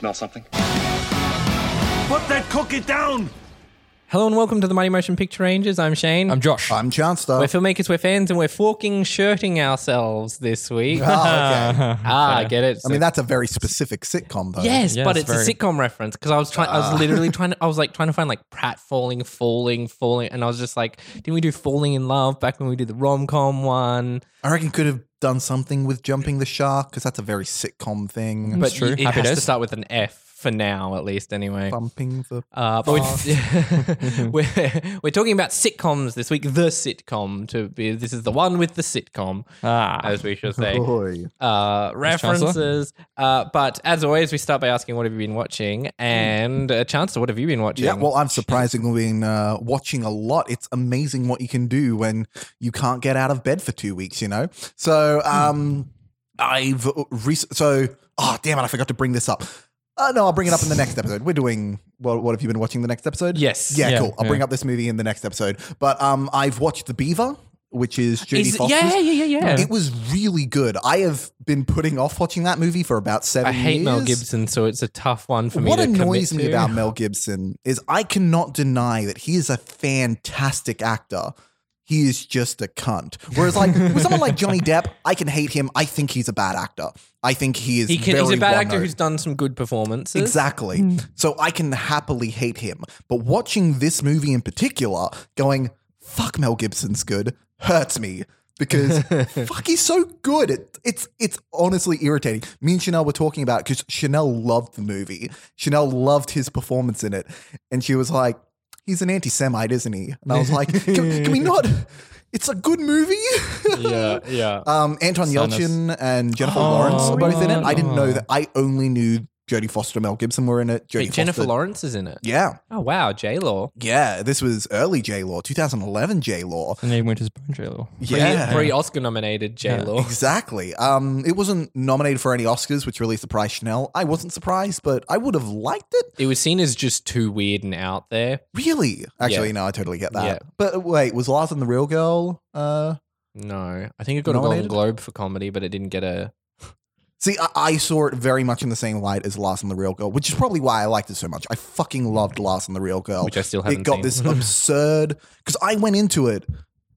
smell something? Put that cookie down! Hello and welcome to the Mighty Motion Picture Rangers. I'm Shane. I'm Josh. I'm Chancellor. we're filmmakers, we're fans, and we're forking shirting ourselves this week. Oh, okay. ah, I get it? I mean, that's a very specific sitcom, though. yes, Yes, but it's very. a sitcom reference because I was trying. I was literally trying to. I was like trying to find like Pratt falling, falling, falling, and I was just like, didn't we do Falling in Love back when we did the rom com one? I reckon could have done something with jumping the shark because that's a very sitcom thing. But true. it Happy has to Days. start with an F for now, at least. Anyway. bumping the. Uh, but we're, we're, we're talking about sitcoms this week. The sitcom to be this is the one with the sitcom, Ah. as we should say. Uh, references. Uh, but as always, we start by asking, "What have you been watching?" And uh, Chancellor, what have you been watching? Yeah, well, I've surprisingly been uh, watching a lot. It's amazing what you can do when you can't get out of bed for two weeks, you know? So, um, I've rec- so, oh, damn it, I forgot to bring this up. Uh, no, I'll bring it up in the next episode. We're doing, what, what have you been watching the next episode? Yes. Yeah, Yeah, cool. I'll yeah. bring up this movie in the next episode. But um, I've watched The Beaver, which is Jodie Is- Foster's. yeah, yeah, yeah, yeah. It was really good. I have been putting off watching that movie for about seven I hate Mel years. Gibson, so it's a tough one for me. What to annoys commit me to. about Mel Gibson is I cannot deny that he is a fantastic actor. He is just a cunt. Whereas, like with someone like Johnny Depp, I can hate him. I think he's a bad actor. I think he is. he can, he's a bad actor one-note. who's done some good performances. Exactly. Hmm. So I can happily hate him. But watching this movie in particular, going, fuck Mel Gibson's good, hurts me. Because fuck, he's so good. It, it's it's honestly irritating. Me and Chanel were talking about because Chanel loved the movie. Chanel loved his performance in it, and she was like, "He's an anti-Semite, isn't he?" And I was like, "Can, can we not? It's a good movie." Yeah, yeah. Um, Anton of- Yelchin and Jennifer Oh, Lawrence are both in it. I didn't know that. I only knew Jodie Foster Mel Gibson were in it. Jodie Wait, Jennifer Foster- Lawrence is in it. Yeah. Oh wow, J Law. Yeah. This was early J Law, 2011 J Law. And then went Winter's Bone Law. Yeah. Pre Oscar nominated J Law. Exactly. Um, it wasn't nominated for any Oscars, which really surprised Chanel. I wasn't surprised, but I would have liked it. It was seen as just too weird and out there. Really? Actually, Yeah. no, I totally get that. Yeah. But wait, was Lars and the Real Girl? Uh, No, I think it got a Nominated? Golden Globe for comedy, but it didn't get a. see, I, I saw it very much in the same light as Lars and the Real Girl, which is probably why I liked it so much. I fucking loved Lars and the Real Girl. Which I still haven't seen. It got seen. this absurd because I went into it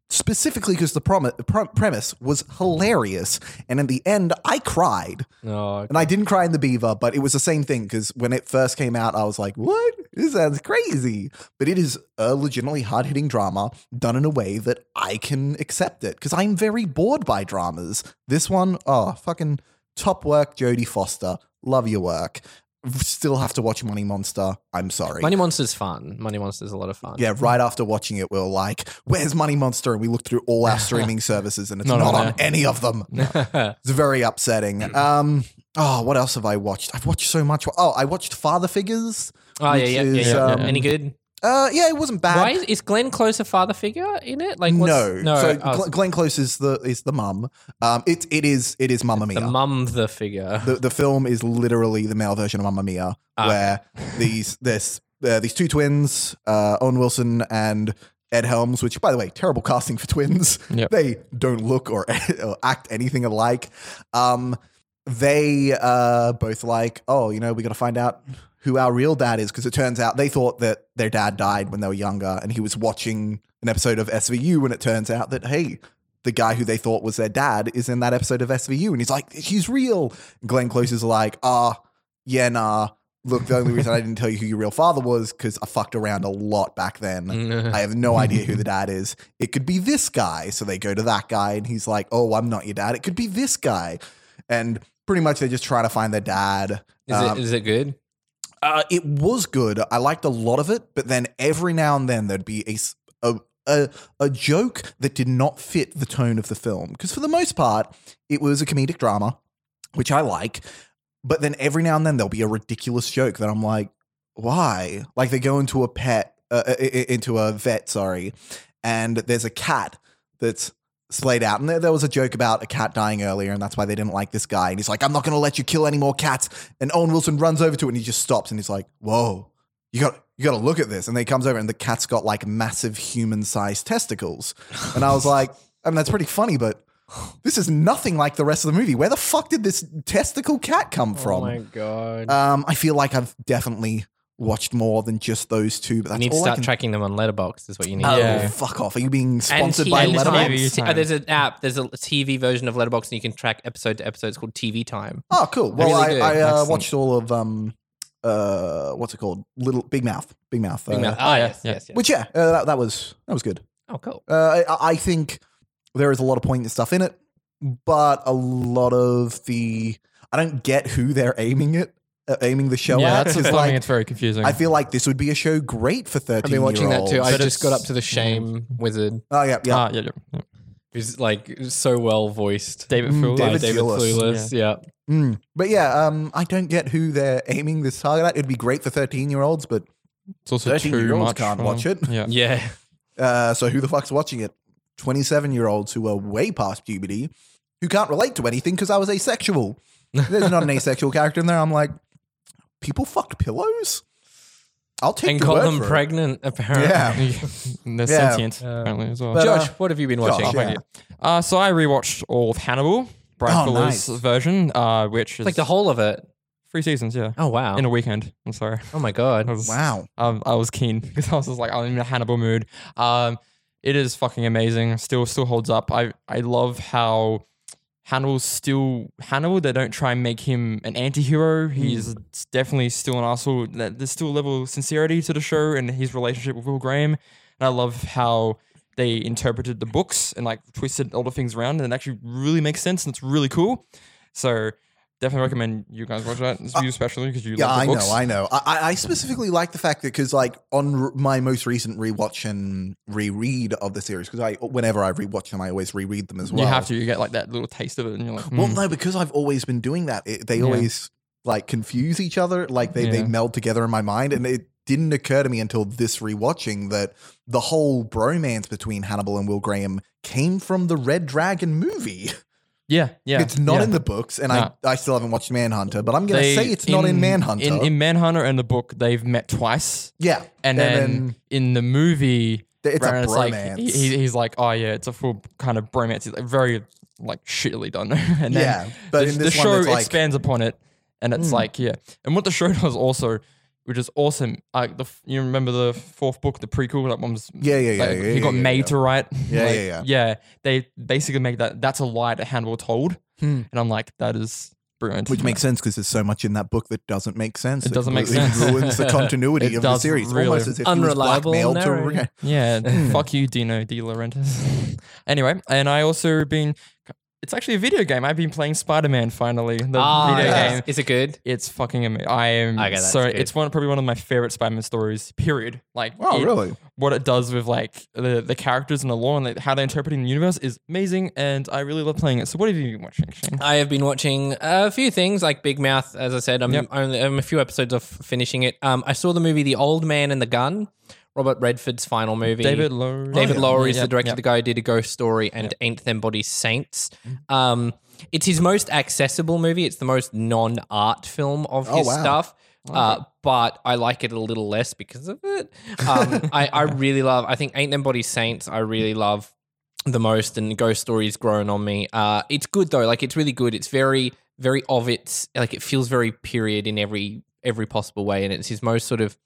specifically because the prom- pr- premise was hilarious, and in the end, I cried. No, And I didn't cry in the Beaver, but it was the same thing because when it first came out, I was like, "What? This sounds crazy." But it is a legitimately hard hitting drama done in a way that I can accept it because I'm very bored by dramas. This one, oh, fucking top work, Jodie Foster. Love your work. Still have to watch Money Monster. I'm sorry. Money Monster's fun. Money Monster's a lot of fun. Yeah, right after watching it, we were like, "Where's Money Monster?" And we looked through all our streaming services, and it's Not not, on on any of them. It's very upsetting. Um, oh, what else have I watched? I've watched so much. Oh, I watched Father Figures. Oh yeah, yeah, yeah, yeah. um, Any good? Uh, yeah, it wasn't bad. Why is, is Glenn Close a father figure in it? Like what's, no, no. So oh, Glenn, Glenn Close is the is the mum. Um, it it is it is Mamma Mia. the mum the figure. the the film is literally the male version of Mamma Mia, Ah. where these this uh, these two twins, uh, Owen Wilson and Ed Helms, which by the way, terrible casting for twins. Yep. They don't look or, or act anything alike. Um, they uh, both like, oh, you know, we got to find out who our real dad is because it turns out they thought that their dad died when they were younger, and he was watching an episode of SVU, and it turns out that hey. The guy who they thought was their dad is in that episode of SVU, and he's like, "He's real." Glenn Close is like, "Ah, yeah, nah. Look, the only reason I didn't tell you who your real father was because I fucked around a lot back then. I have no idea who the dad is. It could be this guy. So they go to that guy and he's like, oh, I'm not your dad. It could be this guy. And pretty much they're just try to find their dad. Is Um, it is it good? uh, it was good. I liked a lot of it, but then every now and then there'd be a a a joke that did not fit the tone of the film. Because for the most part, it was a comedic drama, which I like. But then every now and then there'll be a ridiculous joke that I'm like, why? Like they go into a pet, uh, i- into a vet, sorry, and there's a cat that's splayed out. And there, there was a joke about a cat dying earlier, and that's why they didn't like this guy. And he's like, I'm not going to let you kill any more cats. And Owen Wilson runs over to it and he just stops and he's like, whoa, you got you got to look at this. And then he comes over and the cat's got like massive human sized testicles. And I was like, I mean, that's pretty funny, but this is nothing like the rest of the movie. Where the fuck did this testicle cat come from? Oh my god. um, I feel like I've definitely watched more than just those two. But that's you need to all I start can- tracking them on Letterboxd. Is what you need. Oh, to Yeah. do. fuck off! Are you being sponsored And by Letterbox? Letterboxd? Time. Letterboxd? TV Uh, Time. There's an app. There's a TV version of Letterboxd, and you can track episode to episode. It's called TV Time. Oh, cool. Well, Really I. I uh, watched all of um, uh, what's it called? Little Big Mouth. Big Mouth. Big uh, Mouth. oh, Ah, yes, yeah. yes, yes. Which yeah, uh, that, that was that was good. Oh, cool. Uh, I, I think there is a lot of poignant stuff in it, but a lot of the I don't get who they're aiming it, uh, aiming the show yeah, at. that's 'cause, something. like, it's very confusing. I feel like this would be a show great for thirteen. I've been watching that too. I just got up to the shame wizard, Oh yeah, yeah. Ah, yeah, yeah, yeah. who's like so well voiced. David Mm, Fool. David David Thewlis. Thewlis. Yeah. Mm. But yeah, um, I don't get who they're aiming this target at. It'd be great for thirteen-year-olds, but It's also 13 too year olds much. can't for watch it. Yeah. Yeah. uh, so who the fuck's watching it? Twenty-seven-year-olds who are way past puberty, who can't relate to anything because I was asexual. There's not an asexual character in there. I'm like, people fucked pillows. I'll take And the call word them for it. pregnant, apparently. Yeah. They're Yeah. sentient, apparently, as well. But, Josh, uh, what have you been Josh, watching? yeah. Uh, so I rewatched all of Hannibal, Bryan Oh, Fuller's nice. version, uh, which is Like the whole of it. three seasons, yeah. Oh wow. In a weekend. I'm sorry. oh my god. I was, Wow. um, I was keen because I was just like, I'm in a Hannibal mood. Um, it is fucking amazing. Still, still holds up. I, I love how Hannibal's still Hannibal. They don't try and make him an anti-hero. He's hmm. definitely still an asshole. There's still a level of sincerity to the show and his relationship with Will Graham. And I love how they interpreted the books and like twisted all the things around and it actually really makes sense and it's really cool. So definitely recommend you guys watch that. It's You especially because you Yeah, love the I books. know, I know. I, I I specifically like the fact that because, like, on r- my most recent rewatch and reread of the series, because I, whenever I rewatch them, I always reread them as well. You have to. You get like that little taste of it, and you're like, Well, "Hmm." no, because I've always been doing that. It, they Yeah. always like confuse each other. Like they, they meld together in my mind, and it didn't occur to me until this rewatching that the whole bromance between Hannibal and Will Graham came from the Red Dragon movie. yeah, yeah. it's not yeah. in the books, and No. I, I still haven't watched Manhunter, but I'm gonna They- say it's not in, Manhunter. In, in Manhunter and the book, they've met twice, yeah, and, then, in the movie, it's a Brandon's like bromance. he, he- he's like, oh yeah, it's a full kind of bromance. He's like very like shittily done. and then Yeah, but the, in the this one, show it's like- expands upon it, and it's Mm. like yeah. And what the show does also, which is awesome. Like the you remember the fourth book, the prequel, that one was Yeah, yeah, yeah, like, yeah, he yeah, got yeah, made yeah. to write. Yeah, Like, yeah, yeah. Yeah, they basically make that that's a lie that Hannibal told, Hmm. and I'm like, that is brilliant. Which makes sense because there's so much in that book that doesn't make sense. It doesn't make completely sense. ruins the continuity It of the series. really. Almost as if Unreliable he was blackmailed to. narrator. Yeah, fuck you, Dino De Laurentiis. anyway, and I also been. It's actually a video game. I've been playing Spider Man finally. The Ah, video yes. game. Is it good? It's fucking amazing. I am Okay, that's so. good. It's one probably one of my favorite Spider Man stories. Period. Like, Oh, it- really? What it does with like the the characters and the lore and like, how they're interpreting the universe is amazing, and I really love playing it. So, what have you been watching, Shane? I have been watching a few things like Big Mouth. As I said, I'm Yep. only I'm a few episodes of finishing it. Um, I saw the movie The Old Man and the Gun, Robert Redford's final movie. David Lowe. David yeah. Lowery is Yeah, the director, yeah. the guy who did A Ghost Story and Ain't Them Bodies Saints. Um, it's his most accessible movie. It's the most non-art film of Oh, his wow. stuff. Uh, but I like it a little less because of it. Um, I, I really love. I think Ain't Them Bodies Saints. I really love the most, and Ghost Story's grown on me. Uh, it's good though. Like it's really good. It's very, very of its. Like it feels very period in every every possible way, and it's his most sort of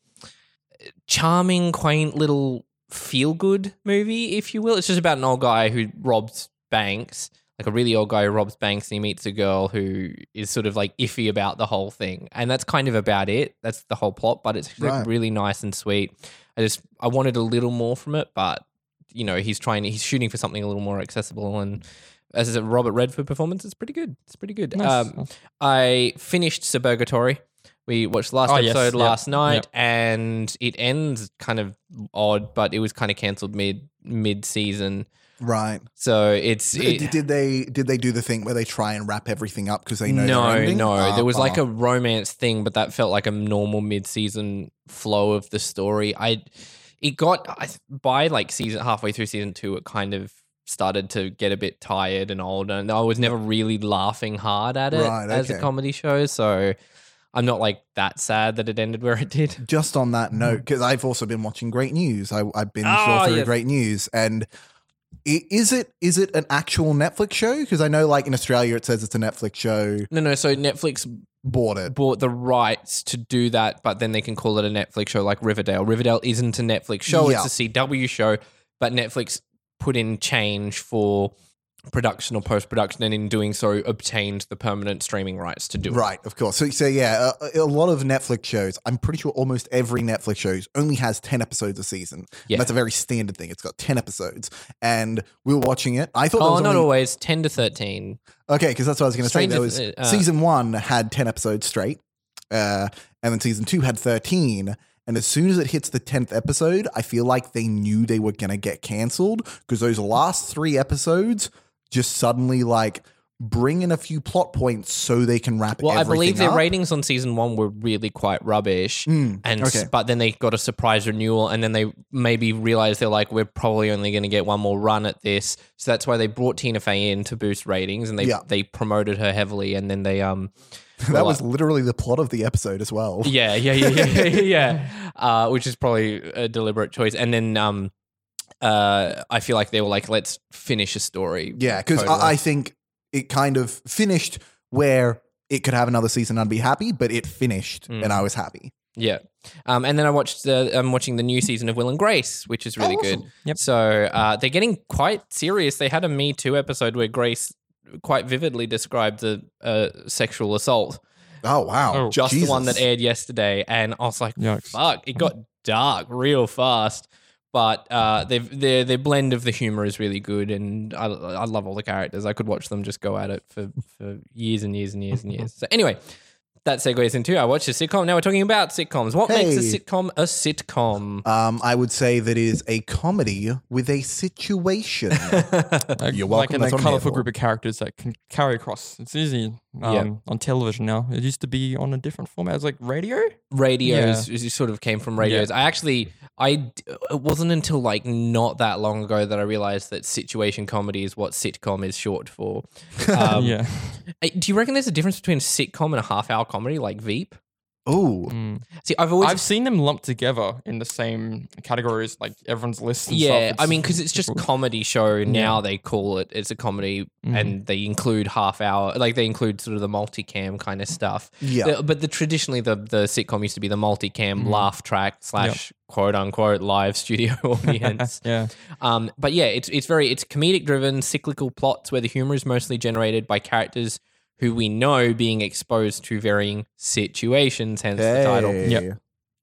charming, quaint little feel good movie, if you will. It's just about an old guy who robs banks, like a really old guy who robs banks and he meets a girl who is sort of like iffy about the whole thing. And that's kind of about it. That's the whole plot, but it's Right. really nice and sweet. I just I wanted a little more from it, but you know, he's trying he's shooting for something a little more accessible and as a Robert Redford performance, it's pretty good. It's pretty good. Nice. Um, I finished Suburgatory. We watched the last Oh, yes. episode Yep. last night, Yep. and it ends kind of odd, but it was kind of cancelled mid mid season. Right. So it's Did, it, did they did they do the thing where they try and wrap everything up because they know no, no. Ah, there was like ah. a romance thing, but that felt like a normal mid season flow of the story. I it got I, by like season halfway through season two, it kind of started to get a bit tired and old, and I was never really laughing hard at it Right, as a comedy show. So I'm not like that sad that it ended where it did. just on that note, because I've also been watching Great News. I, I've been Oh, through yes. Great News, and Is it is it an actual Netflix show? Because I know, like in Australia, it says it's a Netflix show. No, no. So Netflix Bought it. bought the rights to do that, but then they can call it a Netflix show like Riverdale. Riverdale isn't a Netflix show, Yeah. it's a CW show, but Netflix put in change for production or post production, and in doing so, obtained the permanent streaming rights to do it. Right, of course. So, so yeah, a, a lot of Netflix shows. I'm pretty sure almost every Netflix shows only has ten episodes a season. Yeah. that's a very standard thing. It's got ten episodes, and we were watching it. I thought, Oh, was not only- always. 10 to 13. Okay, because that's what I was going to say. There was uh, season one had ten episodes straight, uh, and then season two had thirteen. And as soon as it hits the tenth episode, I feel like they knew they were going to get canceled because those last three episodes just suddenly like bring in a few plot points so they can wrap. It up. Well, I believe their up. ratings on season one were really quite rubbish. Mm, and okay. but then they got a surprise renewal and then they maybe realized they're like we're probably only going to get one more run at this so that's why they brought tina fey in to boost ratings and they Yeah. they promoted her heavily and then they um that was literally the plot of the episode as well. yeah yeah yeah yeah yeah, yeah. Uh, which is probably a deliberate choice and then um uh i feel like they were like let's finish a story Yeah, because Totally. I, I think it kind of finished where it could have another season. I'd be happy, but it finished, Mm. and I was happy. Yeah. Um, and then I watched the I'm watching the new season of Will and Grace, which is really Oh, good. Yep. So uh, they're getting quite serious. They had a Me Too episode where Grace quite vividly described the uh, sexual assault, Oh wow! Oh, just the one that Jesus. aired yesterday, and I was like, Yikes. "Fuck!" It got dark real fast. But uh, they've, their their blend of the humor is really good, and I, I love all the characters. I could watch them just go at it for, for years and years and years and years. So anyway, that segues into I watched a sitcom. Now we're talking about sitcoms. What makes a sitcom a sitcom? Um, I would say that is a comedy with a situation. You're Like welcome, in that's a what I'm here colorful group of characters that can carry across. It's easy um, Yeah. on television now. It used to be on a different format. It was like radio. radios it sort of came from radios. I actually I it wasn't until like not that long ago that I realized that situation comedy is what sitcom is short for. Um, yeah. Do you reckon there's a difference between a sitcom and a half hour comedy like Veep? Ooh, Mm. See, I've always I've seen them lumped together in the same categories, like everyone's lists. And yeah, stuff. I mean, because it's just difficult. comedy show now. They call it it's a comedy, Mhm. and they include half hour, like they include sort of the multicam kind of stuff. yeah. The- but the traditionally the the sitcom used to be the multicam Mhm. laugh track slash quote unquote live studio audience. yeah. Um, but yeah, it's it's very it's comedic driven, cyclical plots where the humor is mostly generated by characters who we know being exposed to varying situations, hence the title. Hey. Yep.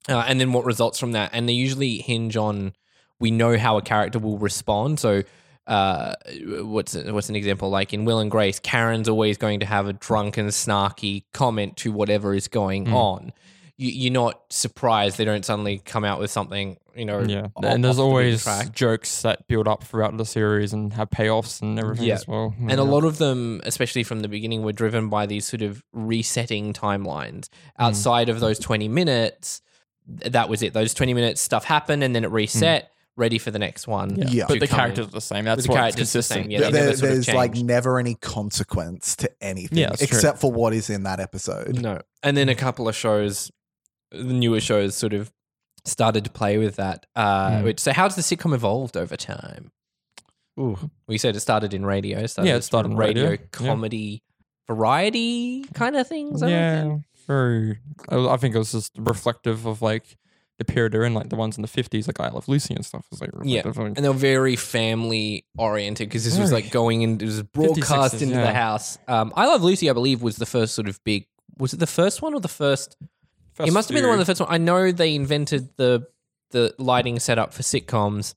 Uh, and then what results from that, and they usually hinge on we know how a character will respond. So. Uh, what's what's an example like in Will and Grace? Karen's always going to have a drunken, snarky comment to whatever is going Mm. on. You, you're not surprised they don't suddenly come out with something, you know. Yeah. off- And there's off the always jokes that build up throughout the series and have payoffs and everything Yeah. as well. And a lot of them, especially from the beginning, were driven by these sort of resetting timelines. Mm. Outside of those 20 minutes, that was it. Those 20 minutes, stuff happened and then it mm. reset, ready for the next one. Yeah. Yeah. But the characters are the same. That's the what's characters the same, consistent. yeah. There- never there's like never any consequence to anything Yeah, that's true. except for what is in that episode. No. And then a couple of shows, the newer shows sort of started to play with that. Uh, Mm. which, so, how's the sitcom evolved over time? Ooh. We said it started in radio. It Yeah, it started in radio, radio, yeah. comedy, variety kind of things. I. Yeah. Very. I I think it was just reflective of like the period they're in, like the ones in the 50s, like I Love Lucy and stuff. It's like Yeah. reflective and they were very family oriented because this was like going in, it was broadcast 50s, into the house. Um, I Love Lucy, I believe, was the first sort of big. Was it the first one or the first? First it must have been the one, of the first one. I know they invented the the lighting setup for sitcoms.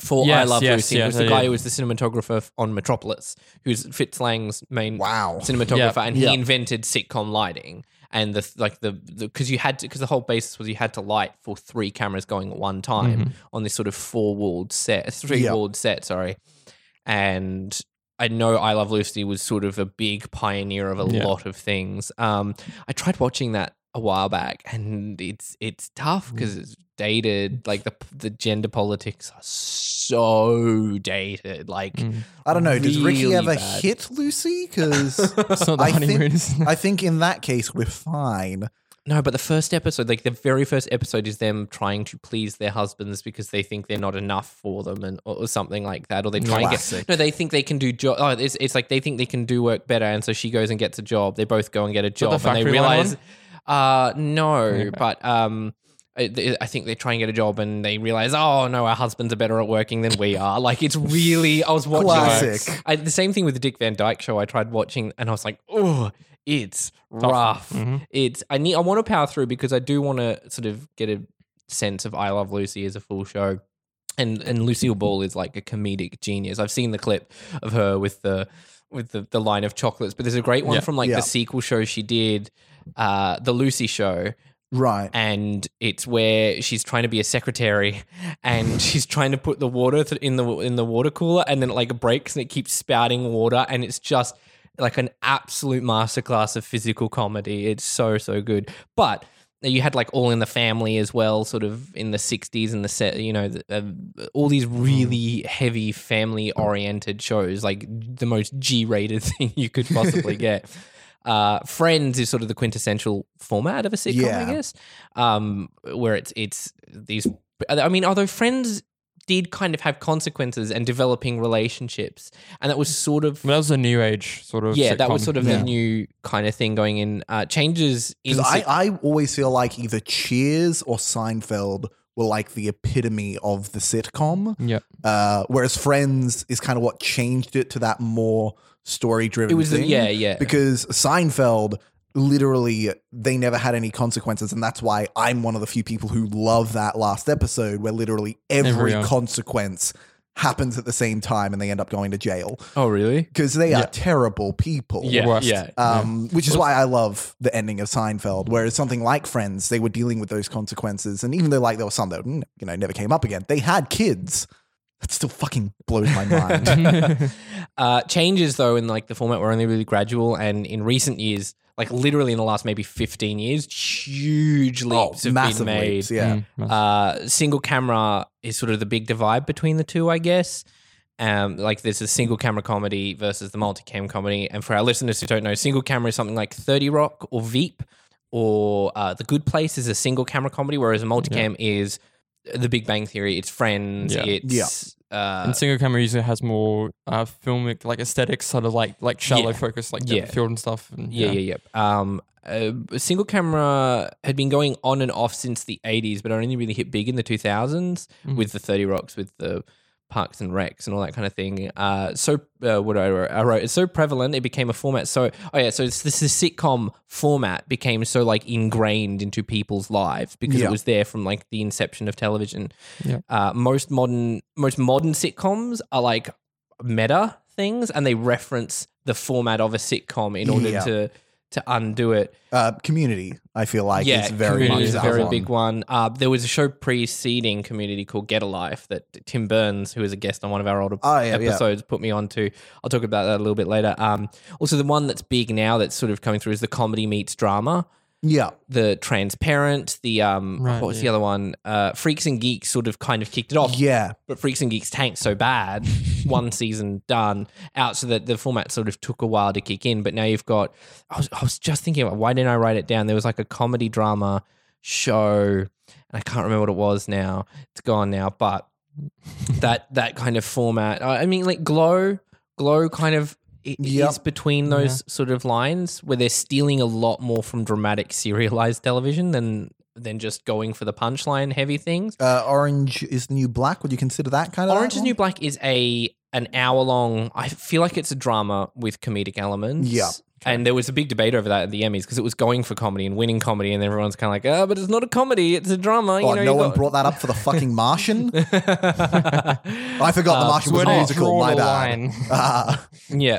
For I Love yes, Lucy, it yes, was the they guy did. who was the cinematographer on Metropolis, who's Fritz Lang's main Wow. cinematographer, Yeah. and Yeah. he invented sitcom lighting. And the like the because you had to because the whole basis was you had to light for three cameras going at one time Mhm. on this sort of four walled set, three walled set, sorry. And I know I Love Lucy was sort of a big pioneer of a Yeah. lot of things. Um, I tried watching that a while back, and it's it's tough because it's dated. Like the the gender politics are so dated. Like Mm. I don't know. Does Ricky ever bad. hit Lucy? Because It's not the I think. I think in that case we're fine. No, but the first episode, like the very first episode, is them trying to please their husbands because they think they're not enough for them, and or, or something like that, or they try and get. Classic. No, they think they can do job. Oh, it's, it's like they think they can do work better, and so she goes and gets a job. They both go and get a the job, and they factory line realize, uh, no, Okay. but um. I I think they try and get a job and they realize, oh no, our husbands are better at working than we are. Like it's really, I was watching Classic. I, the same thing with the Dick Van Dyke show. I tried watching and I was like, oh, it's rough. Mhm. It's I need I want to power through because I do want to sort of get a sense of I Love Lucy as a full show. And and Lucille Ball is like a comedic genius. I've seen the clip of her with the with the, the line of chocolates, but there's a great one Yeah. from like Yeah. the sequel show she did, uh, the Lucy show, Right. and it's where she's trying to be a secretary and she's trying to put the water th- in the in the water cooler and then it like breaks and it keeps spouting water and it's just like an absolute masterclass of physical comedy it's so so good but you had like all in the family as well sort of in the 60s and the set you know the, uh, all these really heavy family oriented shows like the most g-rated thing you could possibly get uh, Friends is sort of the quintessential format of a sitcom, Yeah. I guess, um, where it's it's these. I mean, although Friends did kind of have consequences and developing relationships, and that was sort of That was a new age sort of. yeah, that was sort of Yeah. the new kind of thing going in. Uh, changes in Because I, sit- I always feel like either Cheers or Seinfeld were like the epitome of the sitcom, Yeah. uh, whereas Friends is kind of what changed it to that more story driven. it was the, thing. yeah yeah because Seinfeld literally they never had any consequences and that's why I'm one of the few people who love that last episode where literally every Everyone. consequence happens at the same time and they end up going to jail oh really because they are Yeah. terrible people yeah worst. yeah um, which is why I love the ending of Seinfeld. Whereas something like Friends, they were dealing with those consequences, and even though like there was some that mm, you know never came up again, they had kids. That still fucking blows my mind. Uh, changes though in like the format were only really gradual, and in recent years, like literally in the last maybe fifteen years, huge leaps have Oh, massive been made. leaps, yeah. Mm, Uh, single camera is sort of the big divide between the two, I guess. Um, like there's a single camera comedy versus the multicam comedy, and for our listeners who don't know, single camera is something like Thirty Rock or Veep, or uh, The Good Place is a single camera comedy, whereas a multicam is The Big Bang Theory. It's Friends. Yeah. It's uh, and single camera usually has more uh, filmic like aesthetics, sort of like like shallow Yeah. focus, like Yeah. field and stuff. And, Yeah, yeah, yeah. Um, uh, single camera had been going on and off since the 80s, but only really hit big in the 2000s Mm. with the 30 Rocks, with the Parks and Recs and all that kind of thing. Uh, so uh, what I wrote, I wrote, it's so prevalent, it became a format. So, oh yeah, so it's, this is sitcom format became so like ingrained into people's lives because Yeah. it was there from like the inception of television. Yeah. Uh, most modern, most modern sitcoms are like meta things, and they reference the format of a sitcom in order Yeah. to to undo it. uh, community, I feel like, yeah, is very Community much is a very one. big one. Uh, there was a show preceding Community called Get a Life that Tim Burns, who was a guest on one of our older Oh, yeah, yeah. episodes, put me on to. I'll talk about that a little bit later. Um, also, the one that's big now that's sort of coming through is the comedy meets drama. Yeah, The Transparent, the um, Right, what was the other one? Uh, Freaks and Geeks sort of kind of kicked it off yeah. but Freaks and Geeks tanked so bad, one season done out, so that the format sort of took a while to kick in. But now you've got. I was, I was just thinking, about why didn't I write it down? There was like a comedy drama show, and I can't remember what it was now. It's gone now, but that that kind of format. I I mean, like Glow, Glow kind of. I- Yep. Is between those sort of lines where they're stealing a lot more from dramatic serialized television than than just going for the punchline heavy things. Uh, Orange is the New Black. Would you consider that kind of Orange is? New Black is a an hour long. I feel like it's a drama with comedic elements. Yeah. And there was a big debate over that at the Emmys because it was going for comedy and winning comedy, and everyone's kind of like, "Oh, but it's not a comedy; it's a drama." You Oh, know, no one got- brought that up for the fucking Martian. I forgot the Uh, Martian was a musical. My the bad. Ah. yeah.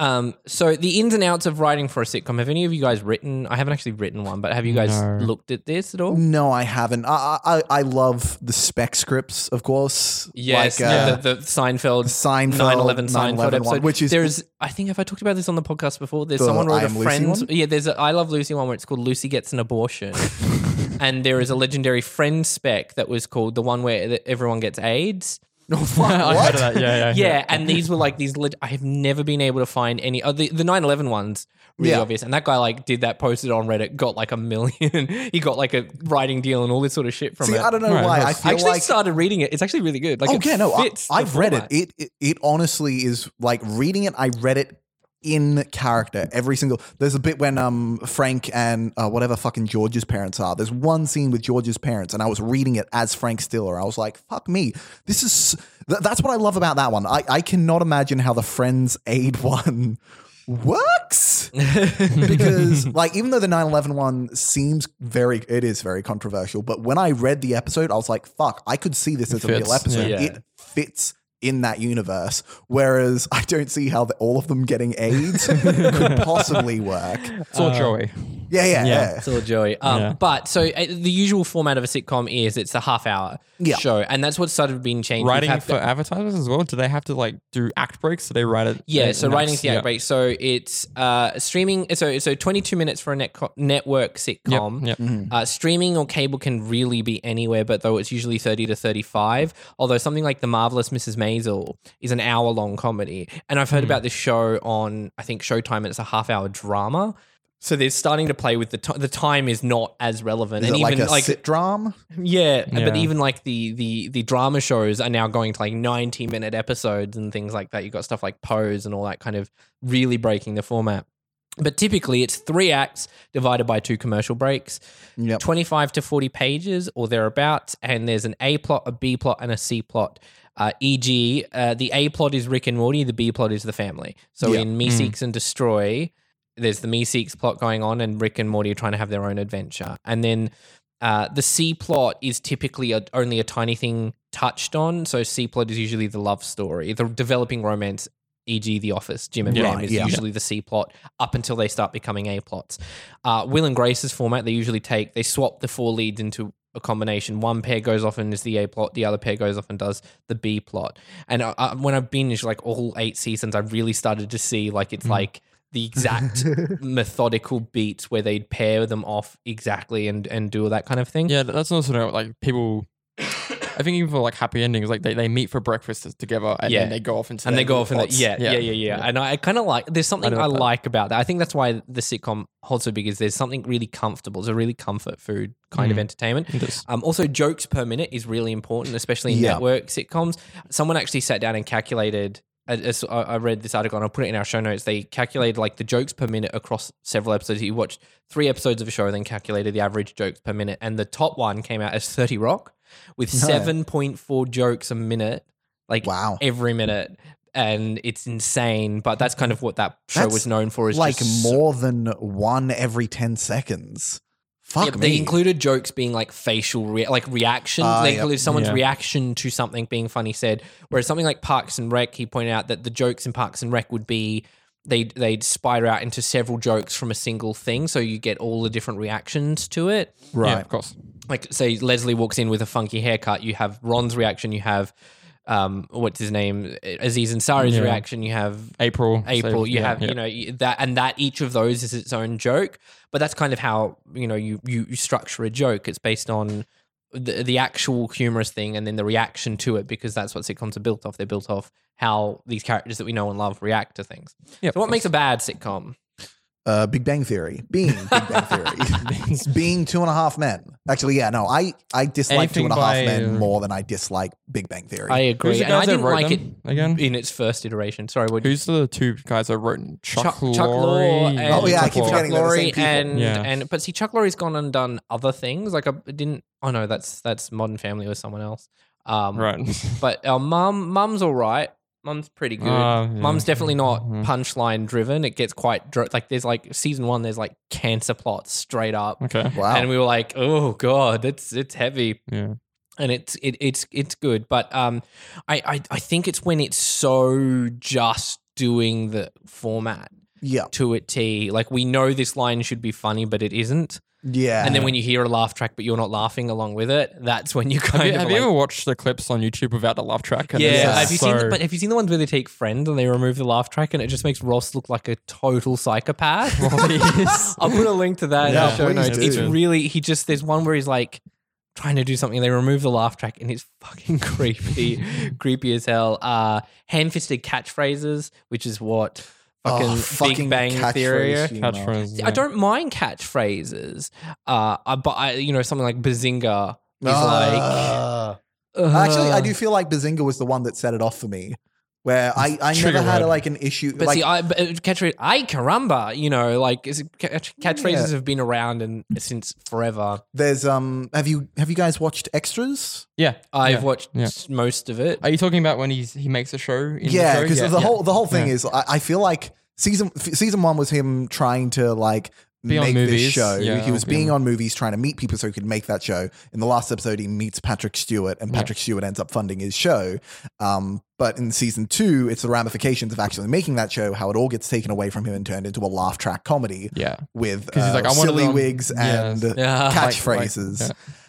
Um, so the ins and outs of writing for a sitcom. Have any of you guys written? I haven't actually written one, but have you guys No. looked at this at all? No, I haven't. I, I I love the spec scripts, of course. Yes, like, uh, the, the Seinfeld, Seinfeld, 9/11 Seinfeld 9/11 episode, one, which is there's. I think if I talked about this on the podcast before? There's The someone wrote I a Am Lucy Friends. one? Yeah, there's a I Love Lucy one where it's called Lucy Gets an Abortion, and there is a legendary friend spec that was called the one where that everyone gets AIDS. No, fuck, I what? heard of that. Yeah, yeah, yeah, and these were like these. Leg- I have never been able to find any. Oh, the the 9/11 ones really Yeah. obvious, and that guy like did that, posted on Reddit, got like a million. he got like a writing deal and all this sort of shit from See, it. I don't know Right, why. I that's- feel I actually like started reading it. It's actually really good. Like, oh it yeah, no, I, fits the I've read it. format. it. It it honestly is like reading it. I read it in character every single. There's a bit when um Frank and uh, whatever fucking George's parents are. There's one scene with George's parents, and I was reading it as Frank Stiller. I was like, fuck me, this is. Th- that's what I love about that one. I I cannot imagine how the Friends Aid one works because like even though the 9-11 one seems very it is very controversial but when i read the episode i was like fuck i could see this as a real episode yeah. it fits in that universe whereas i don't see how the, all of them getting aids could possibly work It's all uh, Joey. Yeah yeah yeah, Yeah. It's all Joey. Um, Yeah. But so uh, the usual format of a sitcom is it's a half hour Yeah. show, and that's what started being changed. We've Writing had- for advertisers as well. Do they have to like do act breaks? Do they write it? Yeah, in- so in writing acts? the act Yeah. break. So it's uh, streaming. So so twenty two minutes for a net network sitcom. Yep. Uh, streaming or cable can really be anywhere, but though it's usually thirty to thirty five. Although something like the marvelous Mrs. Maisel is an hour long comedy, and I've heard Hmm. about this show on I think Showtime, and it's a half hour drama. So they're starting to play with the time. The time is not as relevant, is and it like even a like sit drum yeah, but even like the the the drama shows are now going to like 90 minute episodes and things like that. You have got stuff like Pose and all that kind of really breaking the format. But typically it's three acts divided by two commercial breaks, Yep. 25 to 40 pages or thereabouts, and there's an A plot, a B plot, and a C plot. Uh, e.g., uh, the A plot is Rick and Morty, the B plot is the family. So Yeah. in Meeseeks and Destroy, there's the Meeseeks plot going on, and Rick and Morty are trying to have their own adventure. And then uh, the C plot is typically a, only a tiny thing touched on. So C plot is usually the love story, the developing romance, e.g., The Office. Jim and Yeah, Pam is yeah. usually the C plot up until they start becoming A plots. Uh, Will and Grace's format, they usually take they swap the four leads into a combination. One pair goes off and is the A plot, the other pair goes off and does the B plot. And uh, uh, when I've binged like all eight seasons, I really started to see like it's like the exact methodical beats where they'd pair them off exactly and and do all that kind of thing. Yeah, that's also like people. I think even for like happy endings, like they, they meet for breakfast together and Yeah. then they go off into and they go off and that. pods. Yeah, yeah, yeah, yeah, And I kind of like. There's something do I, like about that. I think that's why the sitcom holds so big. Is there's something really comfortable. It's a really comfort food kind of Mm. entertainment. Um, also, jokes per minute is really important, especially in Yeah. network sitcoms. Someone actually sat down and calculated. I- as I read this article and I'll put it in our show notes. They calculated like the jokes per minute across several episodes. You watched three episodes of a show, then calculated the average jokes per minute, and the top one came out as Thirty Rock with No. seven point four jokes a minute, like Wow. every minute, and it's insane. But that's kind of what that show That's was known for. Is like more than one every 10 seconds fuck yeah, me they included jokes being like facial, rea- like reactions. Ah, they yep. included someone's Yeah. reaction to something being funny said. Whereas something like Parks and Rec, he pointed out that the jokes in Parks and Rec would be they'd they'd spider out into several jokes from a single thing, so you get all the different reactions to it. right Yeah, of course. Like say Leslie walks in with a funky haircut, you have Ron's reaction, you have um what's his name Aziz Ansari's Yeah. reaction, you have April. April. so- you yeah, have, yeah. you know, that, and that each of those is its own joke. But that's kind of how you know you you, you structure a joke. It's based on the, the actual humorous thing and then the reaction to it because that's what sitcoms are built off. They're built off how these characters that we know and love react to things. Yeah, So, what makes a bad sitcom? Uh, Big Bang Theory, being Big Bang Theory, being Two and a Half Men. Actually, yeah, no, I I dislike Two Anything and a Half by, Men uh, more than I dislike Big Bang Theory. I Who's agree, the and I guys that didn't wrote like it them again? in its first iteration. Sorry, what? Who's the two guys that wrote Chuck, Chuck, Lorre? Chuck Lorre and Oh, yeah, I keep Chuck forgetting they're the same Lorre and Yeah. and but see, Chuck Lorre's gone and done other things. Like I didn't. Oh no, that's that's Modern Family with someone else. Um, Right. But our mum, mum's all right. Mum's pretty good. Uh, yeah. Mum's definitely not Mhm. punchline driven. It gets quite dr- like there's like season one. There's like cancer plots straight up, Okay. wow. and we were like, oh god, it's it's heavy Yeah. and it's it, it's it's good. But um, I, I I think it's when it's so just doing the format yeah, to a T. Like we know this line should be funny, but it isn't. Yeah. And then when you hear a laugh track, but you're not laughing along with it, that's when you Have, kind you, of have like, you ever watched the clips on YouTube without the laugh track? And yeah, have you seen? The, but have you seen the ones where they take Friends and they remove the laugh track and it just makes Ross look like a total psychopath? Well. I'll put a link to that in Yeah, the show please notes. It's really he just there's one where he's like trying to do something. They remove the laugh track, and it's fucking creepy, creepy as hell. Uh, ham-fisted catchphrases, which is what fucking, Oh, fucking Big Bang catchphrase Theory. humor. Catchphrase. I don't mind catchphrases, uh, uh, but I, you know, something like Bazinga is Ah. like. Actually, I do feel like Bazinga was the one that set it off for me, where I, I Trigger never had word. like an issue. But like, see, I but, uh, catchphrase, I caramba, you know, like is- catch, catchphrases Yeah. have been around and since forever. there's um, have you have you guys watched Extras? Yeah. I've yeah. watched yeah. most of it. Are you talking about when he's he makes a show? In yeah, the because show? the whole the whole thing Yeah. is, I, I feel like season season one was him trying to like. Be on make this show. Yeah, he was be being on- on movies, trying to meet people so he could make that show. In the last episode, he meets Patrick Stewart, and Yeah. Patrick Stewart ends up funding his show. Um, but in season two, it's the ramifications of actually making that show, how it all gets taken away from him and turned into a laugh track comedy Yeah. with 'Cause he's uh, like, I wanna silly on- wigs and Yes. Yeah. catchphrases. yeah.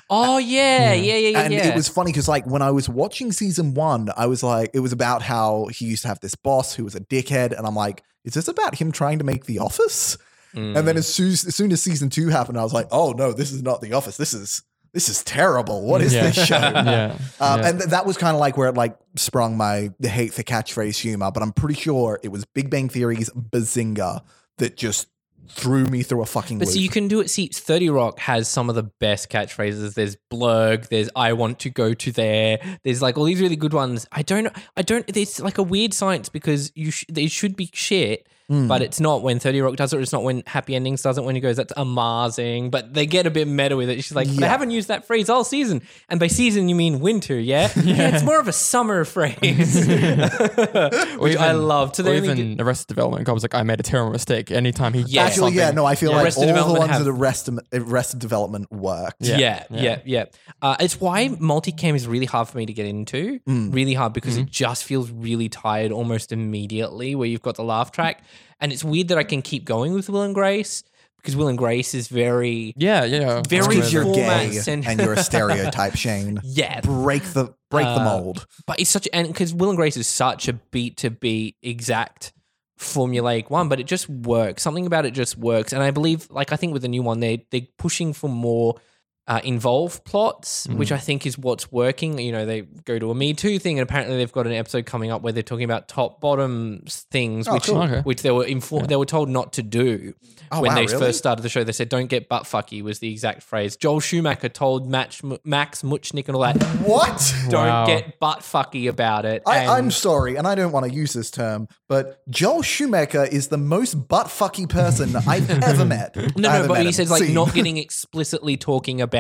oh yeah, yeah, yeah, yeah. And yeah. it was funny because, like, when I was watching season one, I was like, it was about how he used to have this boss who was a dickhead, and I'm like, is this about him trying to make The Office? Mm. And then as soon as, soon as season two happened, I was like, oh no, this is not The Office. This is this is terrible. What is Yeah. this show? Yeah. Um, yeah. And th- that was kind of like where it like sprung my hate for catchphrase humor. But I'm pretty sure it was Big Bang Theory's Bazinga that just threw me through a fucking But loop. so you can do it. See, 30 Rock has some of the best catchphrases. There's blerg, there's I want to go to there. There's like all these really good ones. I don't I don't it's like a weird science because you sh- it should be shit. Hmm. But it's not when 30 Rock does it, or it's not when Happy Endings does it, when he goes, that's amazing. But they get a bit meta with it. She's like, they Yeah. haven't used that phrase all season. And by season, you mean winter, yeah? yeah. it's more of a summer phrase. Which I love. To or the only even Arrested Development. God was like, I made a terrible mistake. Anytime he Yeah. does Actually, yeah, no, I feel Yeah. like Arrested all the ones have- that Arrested, Arrested Development worked. Yeah. Yeah, yeah, Yeah. yeah. Uh, it's why multicam is really hard for me to get into. Mm. Really hard because Mm-hmm. it just feels really tired almost immediately. Where you've got the laugh track, and it's weird that I can keep going with Will and Grace because Will and Grace is very, Yeah, yeah. Very Because you're gay cent- and you're a stereotype, Shane. yeah. Break the break the Uh, mold. But it's such and because Will and Grace is such a beat to beat exact formulaic one, but it just works. Something about it just works, and I believe, like I think with the new one, they they're pushing for more. Uh, involved plots, which I think is what's working. You know, they go to a Me Too thing, and apparently they've got an episode coming up where they're talking about top bottom things, Oh, which cool. Okay. which they were informed, they were told not to do Oh, when wow, they really? first started the show. They said, "Don't get butt fucky," was the exact phrase. Joel Schumacher told Max, Max Mutchnick and all that, What? don't Wow. get butt fucky about it. I, And- I'm sorry, and I don't want to use this term, but Joel Schumacher is the most butt fucky person I've ever met. no, no, but he him. says like Seen. not getting explicitly talking about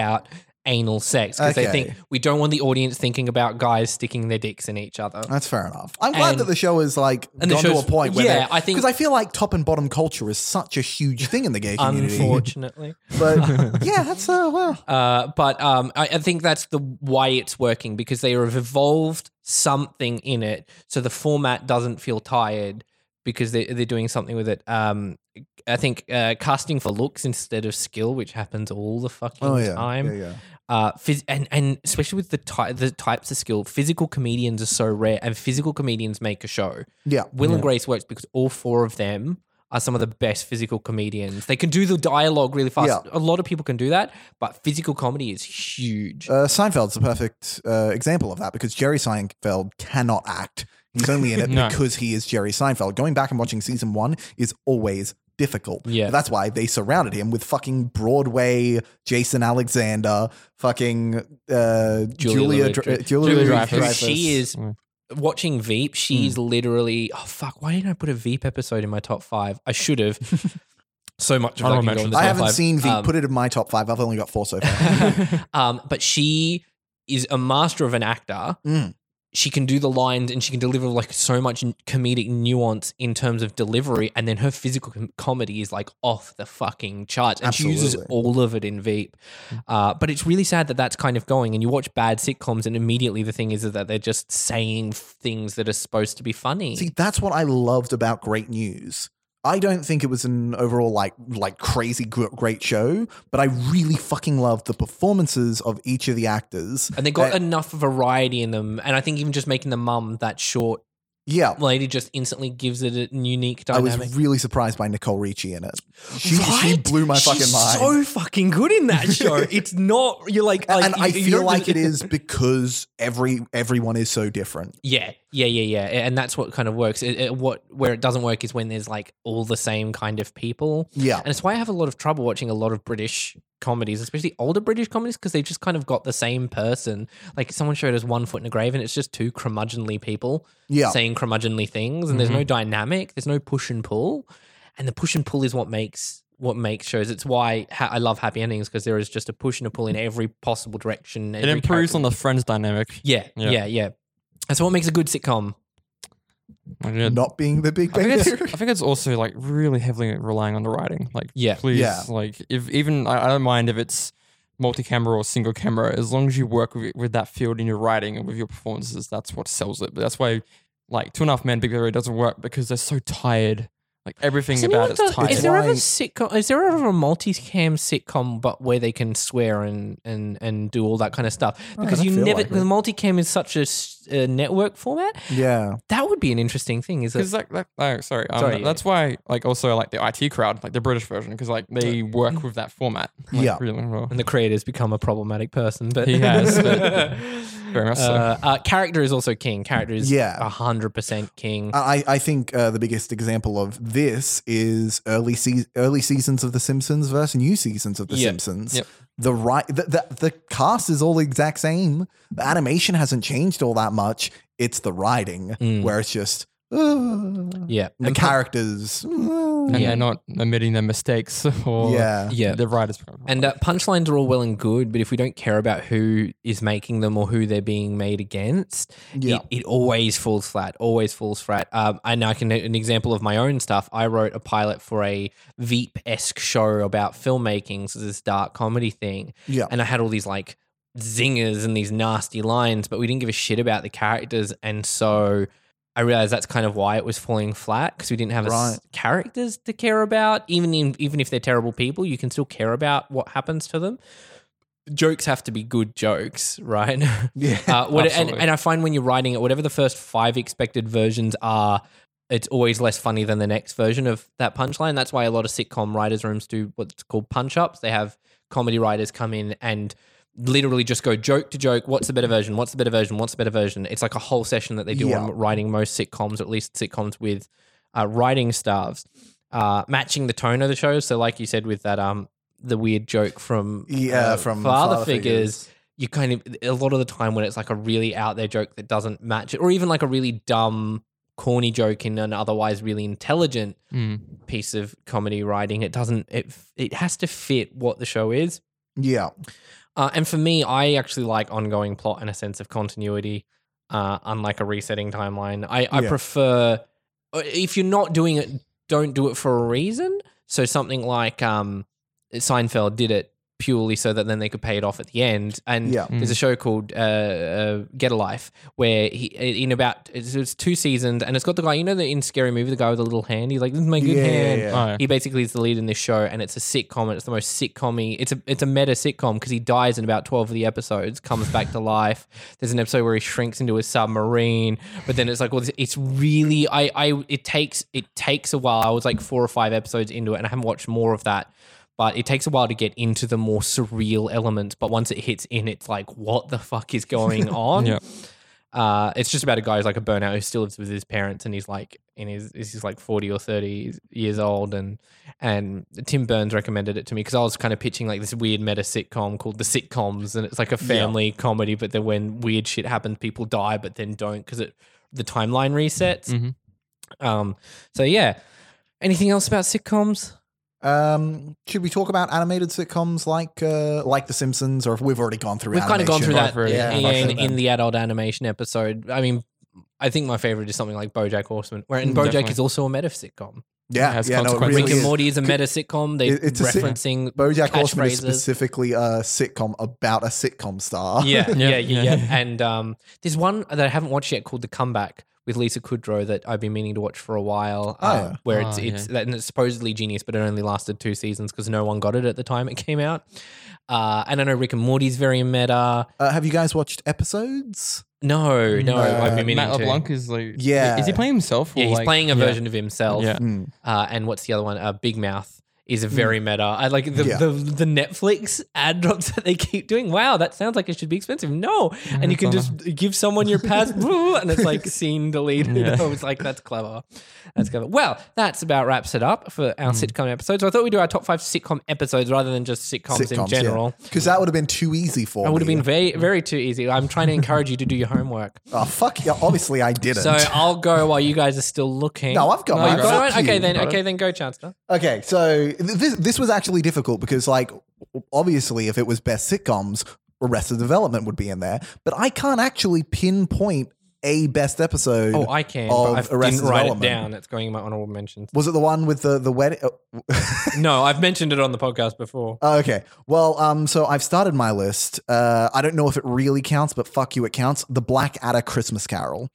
anal sex because they think we don't want the audience thinking about guys sticking their dicks in each other. That's fair enough. I'm glad And- that the show is like and gone to a point where yeah, I think- because I feel like top and bottom culture is such a huge thing in the gay community. Unfortunately, But yeah, that's uh, well. uh, but um, I, I think that's the why it's working because they have evolved something in it, so the format doesn't feel tired because they they're doing something with it. Um, I think uh, casting for looks instead of skill, which happens all the fucking Oh yeah, time. yeah, yeah. uh, phys- and and especially with the ty- the types of skill, physical comedians are so rare, and physical comedians make a show. Yeah. Will and Grace works because all four of them are some of the best physical comedians. They can do the dialogue really fast. Yeah. A lot of people can do that, but physical comedy is huge. Uh, Seinfeld's a perfect uh, example of that because Jerry Seinfeld cannot act. He's only in it No. because he is Jerry Seinfeld. Going back and watching season one is always difficult. Yeah. That's why they surrounded him with fucking Broadway Jason Alexander, fucking uh, Julia, Dr- uh, Julia, Julia Louis Dreyfus. she is Mm. watching Veep. She's literally oh fuck. Why didn't I put a Veep episode in my top five? I should have. so much of I that don't can go mention in the I haven't five. seen Veep. Um, Put it in my top five. I've only got four so far. um, but she is a master of an actor. Mm. She can do the lines and she can deliver like so much comedic nuance in terms of delivery, and then her physical com- comedy is like off the fucking charts, and she uses all of it in Veep. Uh, but it's really sad that that's kind of going, and you watch bad sitcoms, and immediately the thing is that they're just saying things that are supposed to be funny. See, that's what I loved about Great News. I don't think it was an overall like like crazy great show, but I really fucking loved the performances of each of the actors. and they got Uh, enough variety in them, and I think even just making the mum that short Yeah. lady just instantly gives it a unique dynamic. I was really surprised by Nicole Richie in it. She, she blew my fucking She's mind. So fucking good in that show. it's not you're like, like and I you- you feel like it is because every everyone is so different. Yeah, yeah, yeah, yeah, and that's what kind of works. It, it- what where it doesn't work is when there's like all the same kind of people, Yeah. and it's why I have a lot of trouble watching a lot of British comedies, especially older British comedies, because they just kind of got the same person. Like someone showed us One Foot in a Grave, and it's just two curmudgeonly people Yeah. saying curmudgeonly things, and there's no mm-hmm. dynamic, there's no push and pull, and the push and pull is what makes what makes shows. It's why ha- I love happy endings because there is just a push and a pull in every possible direction. It improves on the friends dynamic. yeah, Yeah. yeah, yeah. That's what makes a good sitcom. Like, Not being the big I think, it's, Theory. I think it's also like really heavily relying on the writing. Like, Yeah. please, Yeah. like if even I, I don't mind if it's multi-camera or single camera, as long as you work with, with that field in your writing and with your performances, that's what sells it. But that's why, like, Two and a Half Men, Big Bang Theory doesn't work because they're so tired. Like everything Has about anyone it's done- tired. Is there ever Why- sitcom? Is there ever a multi-cam sitcom, but where they can swear and and and do all that kind of stuff? Oh, because I you feel never, like it. because multi-cam is such a, s- a network format. yeah. That would be an interesting thing. Is Because it? like, like, oh, sorry, um, Sorry, yeah. that's why, like, also like the IT crowd, like the British version, because like they work with that format. Like, Yeah. really well. And the creator's become a problematic person, but He has, but very much so. Uh, uh, character is also king. Character is Yeah. a hundred percent king. I, I think uh, the biggest example of this is early se- early seasons of The Simpsons versus new seasons of The Yep. Simpsons. Yep. The right the, the the cast is all the exact same. The animation hasn't changed all that much. It's the writing Mm. where it's just yeah, the And- characters. and Yeah. they're not admitting their mistakes or yeah. yeah. the writers. And uh, punchlines are all well and good, but if we don't care about who is making them or who they're being made against, Yeah. it, it always falls flat. Always falls flat. Um, and I can an example of my own stuff. I wrote a pilot for a Veep esque show about filmmaking, so this dark comedy thing, Yeah. and I had all these like zingers and these nasty lines, but we didn't give a shit about the characters, and so. I realized that's kind of why it was falling flat because we didn't have Right. characters to care about. Even in, even if they're terrible people, you can still care about what happens to them. Jokes have to be good jokes, right? Yeah. Uh, what, and, and I find when you're writing it, whatever the first five expected versions are, it's always less funny than the next version of that punchline. That's why a lot of sitcom writers' rooms do what's called punch ups. They have comedy writers come in and literally just go joke to joke. What's the better version? What's the better version? What's the better version? It's like a whole session that they do Yeah. on writing most sitcoms, or at least sitcoms with uh, writing staffs, uh, matching the tone of the show. So, like you said, with that um the weird joke from Yeah, uh, from father, Father figures Figures. you kind of a lot of the time when it's like a really out there joke that doesn't match it, or even like a really dumb, corny joke in an otherwise really intelligent Mm. piece of comedy writing, it doesn't. It it has to fit what the show is. Yeah. Uh, and for me, I actually like ongoing plot and a sense of continuity, uh, unlike a resetting timeline. I, I Yeah. prefer uh, if you're not doing it, don't do it for a reason. So something like um, Seinfeld did it purely so that then they could pay it off at the end. And Yeah. there's a show called uh, uh, Get a Life where he in about it's, it's two seasons, and it's got the guy you know the in Scary Movie the guy with the little hand. He's like, "This is my good Yeah, yeah, hand." yeah. Oh, yeah. He basically is the lead in this show, and it's a sitcom. And it's the most sitcom It's a it's a meta sitcom because he dies in about twelve of the episodes, comes back to life. There's an episode where he shrinks into a submarine, but then it's like, well, it's- it's really I I it takes it takes a while. I was like four or five episodes into it, and I haven't watched more of that. But it takes a while to get into the more surreal elements. But once it hits in, it's like, what the fuck is going on? Yeah. Uh, it's just about a guy who's like a burnout who still lives with his parents and he's like in his he's like 40 or 30 years old and and Tim Burns recommended it to me because I was kind of pitching like this weird meta sitcom called The Sitcoms and it's like a family comedy but then when weird shit happens people die but then don't because it the timeline resets Mhm. um so yeah anything else about sitcoms Um, should we talk about animated sitcoms like uh, like The Simpsons, or if we've already gone through? We've kind of gone through that yeah, Yeah, in, fuck in the adult animation episode. I mean, I think my favorite is something like BoJack Horseman, where and Mm, BoJack definitely. is also a meta sitcom. Yeah, has yeah, no, it really Rick and is. Morty is a meta sitcom. They It- it's a referencing BoJack Horseman is specifically a sitcom about a sitcom star. yeah, yeah, Yeah, yeah, yeah. yeah. And um, there's one that I haven't watched yet called The Comeback, with Lisa Kudrow that I've been meaning to watch for a while. Oh, uh, yeah. Where it's Oh, it's and it's supposedly genius, but it only lasted two seasons because no one got it at the time it came out. Uh, and I know Rick and Morty's very meta. Uh, have you guys watched episodes? No, no, No, I've been meaning Matt to. LeBlanc is like, Yeah. Is he playing himself? Or Yeah, he's like- playing a yeah. version of himself. Yeah. Mm. Uh, and what's the other one? Uh, Big Mouth is a mm. very meta. I like the, Yeah. the the Netflix ad drops that they keep doing. Wow, that sounds like it should be expensive. No, mm-hmm. and you can just give someone your pass, and it's like scene deleted. Yeah. I was like, that's clever. That's clever. Well, that's about wraps it up for our mm. sitcom episode. So I thought we'd do our top five sitcom episodes rather than just sitcoms, in general. Because that would have been too easy for That would have been very, very too easy. I'm trying to encourage you to do your homework. Oh, fuck yeah. Obviously, I didn't. So I'll go while you guys are still looking. no, I've got No, You've got? Okay, then okay, then go, Chancellor. Okay, so this this was actually difficult because, like, obviously, if it was best sitcoms, Arrested Development would be in there, but I can't actually pinpoint a best episode. Oh, I can, of but I Arrested didn't write it down. It's going in my honorable mentions. was it the one with the the wedding? No, I've mentioned it on the podcast before. Oh, okay. Well, um, so I've started my list. Uh, I don't know if it really counts, but fuck you, it counts. The Blackadder Christmas Carol.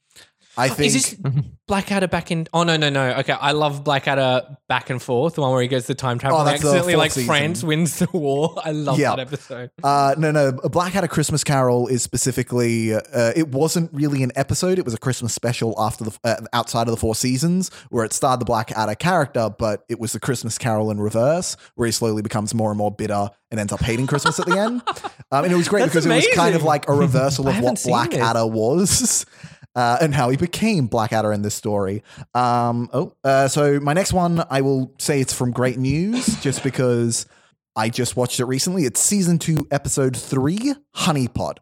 I think. Is this Blackadder back in? Oh no, no, no. Okay, I love Blackadder back and forth. The one where he goes to time travel. Oh, and that's the accidentally, fourth like season. France wins the war. I love Yeah. that episode. Uh, no, no. Blackadder Christmas Carol is specifically. Uh, it wasn't really an episode. It was a Christmas special after the uh, outside of the Four Seasons, where it starred the Blackadder character, but it was the Christmas Carol in reverse, where he slowly becomes more and more bitter and ends up hating Christmas at the end. Um, and it was great That's because it was kind of amazing. like a reversal I of haven't what seen this. Blackadder was. Uh, and how he became Blackadder in this story. Um, oh, uh, so my next one, I will say it's from Great News, just because I just watched it recently. It's season two, episode three, Honeypot.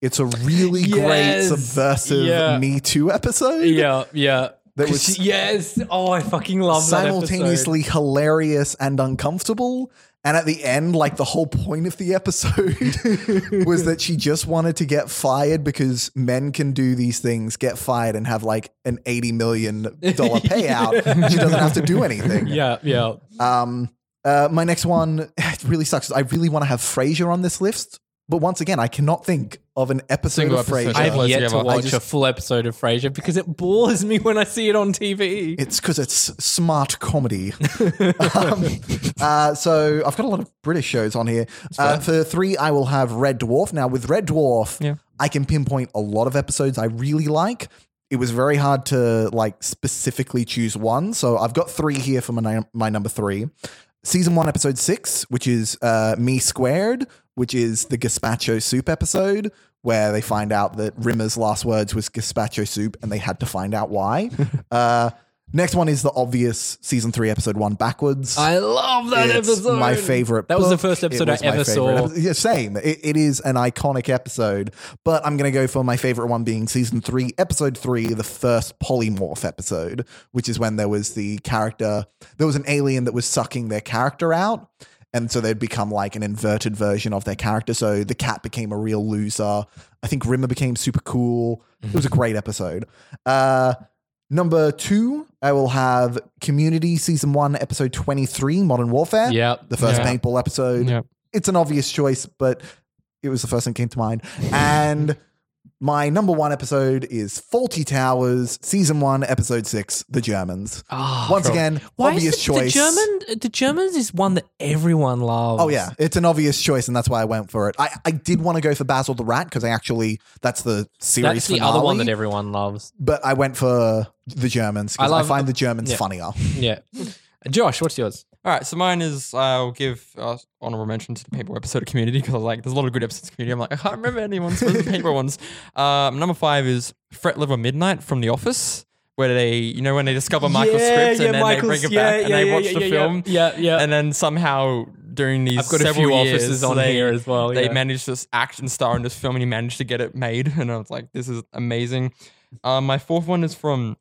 It's a really great subversive Yeah. Me Too episode. Yeah, yeah. That was- yes. Oh, I fucking love that simultaneously hilarious and uncomfortable. And at the end, like the whole point of the episode was that she just wanted to get fired because men can do these things, get fired, and have like an $80 million payout. She doesn't have to do anything. Yeah, yeah. Um, uh, my next one, it really sucks. I really want to have Frasier on this list. But once again, I cannot think of an episode Single of episode. Frasier. I've close yet to together. I watch a just- full episode of Frasier because it bores me when I see it on TV. It's because it's smart comedy. um, uh, so I've got a lot of British shows on here. Uh, for three, I will have Red Dwarf. Now, with Red Dwarf, Yeah. I can pinpoint a lot of episodes I really like. It was very hard to like specifically choose one. So I've got three here for my, num- my number three. Season one, episode six, which is uh, Me Squared, which is the gazpacho soup episode where they find out that Rimmer's last words was gazpacho soup and they had to find out why. uh, next one is the obvious season three, episode one, backwards. I love that It's episode. my favorite. That was the book. first It episode I my ever favorite saw. episode. Yeah, same. It, it is an iconic episode, but I'm going to go for my favorite one being season three, episode three, the first polymorph episode, which is when there was the character, there was an alien that was sucking their character out. And so they'd become like an inverted version of their character. So the cat became a real loser. I think Rimmer became super cool. It was a great episode. Uh, number two, I will have Community Season 1, Episode 23, Modern Warfare. Yeah, The first Yeah. paintball episode. Yep. It's an obvious choice, but it was the first thing that came to mind. And my number one episode is Fawlty Towers, Season 1, Episode 6, The Germans. Ah, Once again, Why obvious is it choice. The German, the Germans is one that everyone loves. Oh yeah, it's an obvious choice, and that's why I went for it. I, I did want to go for Basil the Rat because I actually that's the series that's the other one that everyone loves. but I went for the Germans because I I, find the Germans yeah. funnier. Yeah. Josh, what's yours? All right, so mine is I'll give uh, honorable mention to the paper episode of Community because like there's a lot of good episodes of Community. I'm like I can't remember anyone's the paper ones. Um, number five is Threat Level Midnight from The Office, where they you know when they discover Michael's script and then they bring it back and they watch the film, Yeah, yeah. and then somehow during these I've got a several few years, offices on they, here as well. They yeah. managed to action star in this film, and he managed to get it made. And I was like, this is amazing. Um, my fourth one is from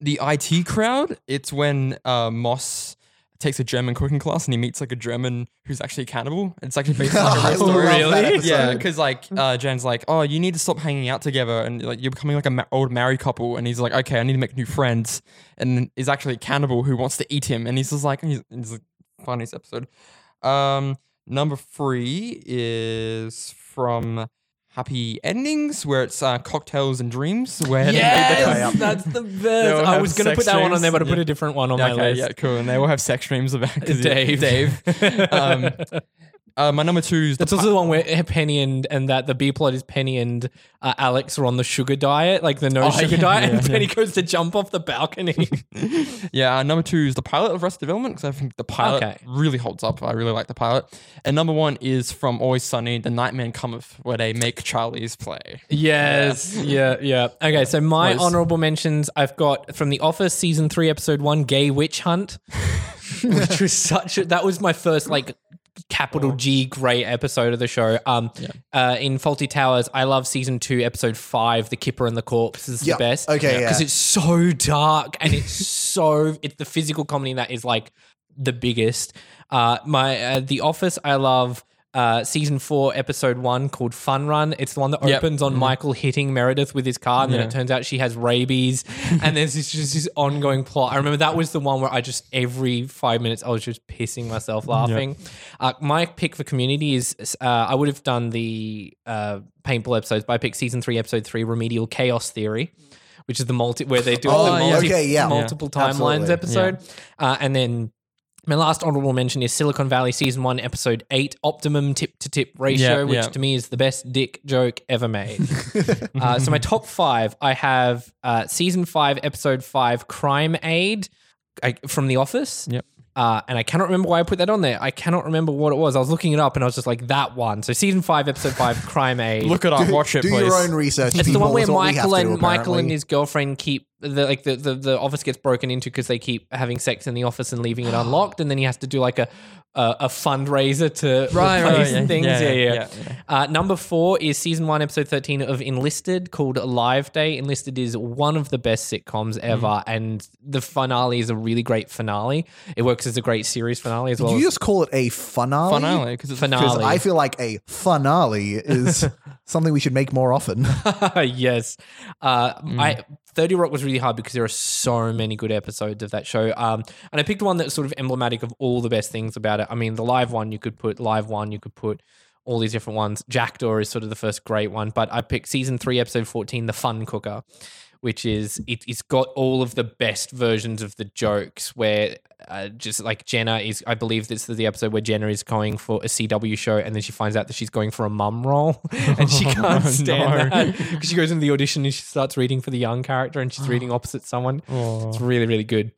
the IT crowd. It's when uh, Moss takes a German cooking class and he meets like a German who's actually a cannibal. It's actually based on a real story. Really? Yeah, because like uh, Jen's like, oh, you need to stop hanging out together, and like you're becoming like an ma- old married couple. And he's like, okay, I need to make new friends. And is actually a cannibal who wants to eat him. And he's just like, he's, he's the funniest episode. Um, number three is from happy endings where it's uh, cocktails and dreams. Where Yes, that's the best. I was going to put that one on there, but I put Yeah. a different one on my okay, list. yeah, cool. And they will have sex dreams about Dave. Dave. um, uh, my number two is the That's also the one where Penny and and that the B plot is Penny and uh, Alex are on the sugar diet, like the no Oh, sugar yeah, diet, yeah, and. Penny goes to jump off the balcony. Yeah, uh, number two is the pilot of Arrested Development because I think the pilot Okay. really holds up. I really like the pilot. And number one is from Always Sunny, The Nightman Cometh, where they make Charlie's play. yes, yeah, yeah. Okay, so my Nice. honorable mentions I've got from The Office season three, episode one, Gay Witch Hunt, which was such a that was my first like capital G great episode of the show. Um, uh, in Fawlty Towers, I love season two, episode five, The Kipper and the Corpse is Yeah, the best. okay, yeah. because it's so dark and it's so it's the physical comedy that is like the biggest. Uh, my uh, The Office, I love. Uh, season four, episode one, called Fun Run. It's the one that Yep. opens on Michael hitting Meredith with his car, and then it turns out she has rabies, and there's this, just this ongoing plot. I remember that was the one where I just every five minutes I was just pissing myself laughing. Uh, my pick for Community is uh, I would have done the uh, paintball episodes, but I picked season three, episode three, Remedial Chaos Theory. Which is the multi where they do Oh, the multi, Okay, yeah. multiple Yeah. timelines Absolutely. episode, uh, and then my last honorable mention is Silicon Valley season one, episode eight, optimum tip to tip ratio, Yeah, which yeah. to me is the best dick joke ever made. uh, so my top five, I have uh, season five, episode five, Crime Aid I, from The Office. Yep. Uh, and I cannot remember why I put that on there. I cannot remember what it was. I was looking it up and I was just like, that one. So season five, episode five, Crime Aid. Look it up, watch it, Do please. your own research. It's the one where That's what we have Michael and do, Michael and his girlfriend keep the like the, the the office gets broken into because they keep having sex in the office and leaving it unlocked, and then he has to do like a a, a fundraiser to Right, right, replace yeah, things. yeah, Yeah, yeah. yeah, yeah. Uh, number four is season one, episode thirteen of Enlisted, called Live Day. Enlisted is one of the best sitcoms ever, Mm. and the finale is a really great finale. It works as a great series finale as well. Did as- you just call it a finale? Finale, because it's Finale. Because I feel like a finale is something we should make more often. yes. Uh, Mm. I 30 Rock was really hard because there are so many good episodes of that show. Um, and I picked one that's sort of emblematic of all the best things about it. I mean, the live one, you could put live one, you could put all these different ones. Jack-Tor is sort of the first great one, but I picked season three, episode 14, The Fun Cooker, which is, it, it's got all of the best versions of the jokes where uh, just like Jenna is, I believe this is the episode where Jenna is going for a CW show and then she finds out that she's going for a mum role and she can't Oh, stand no. that because she goes into the audition and she starts reading for the young character and she's reading opposite someone. Oh. It's really, really good.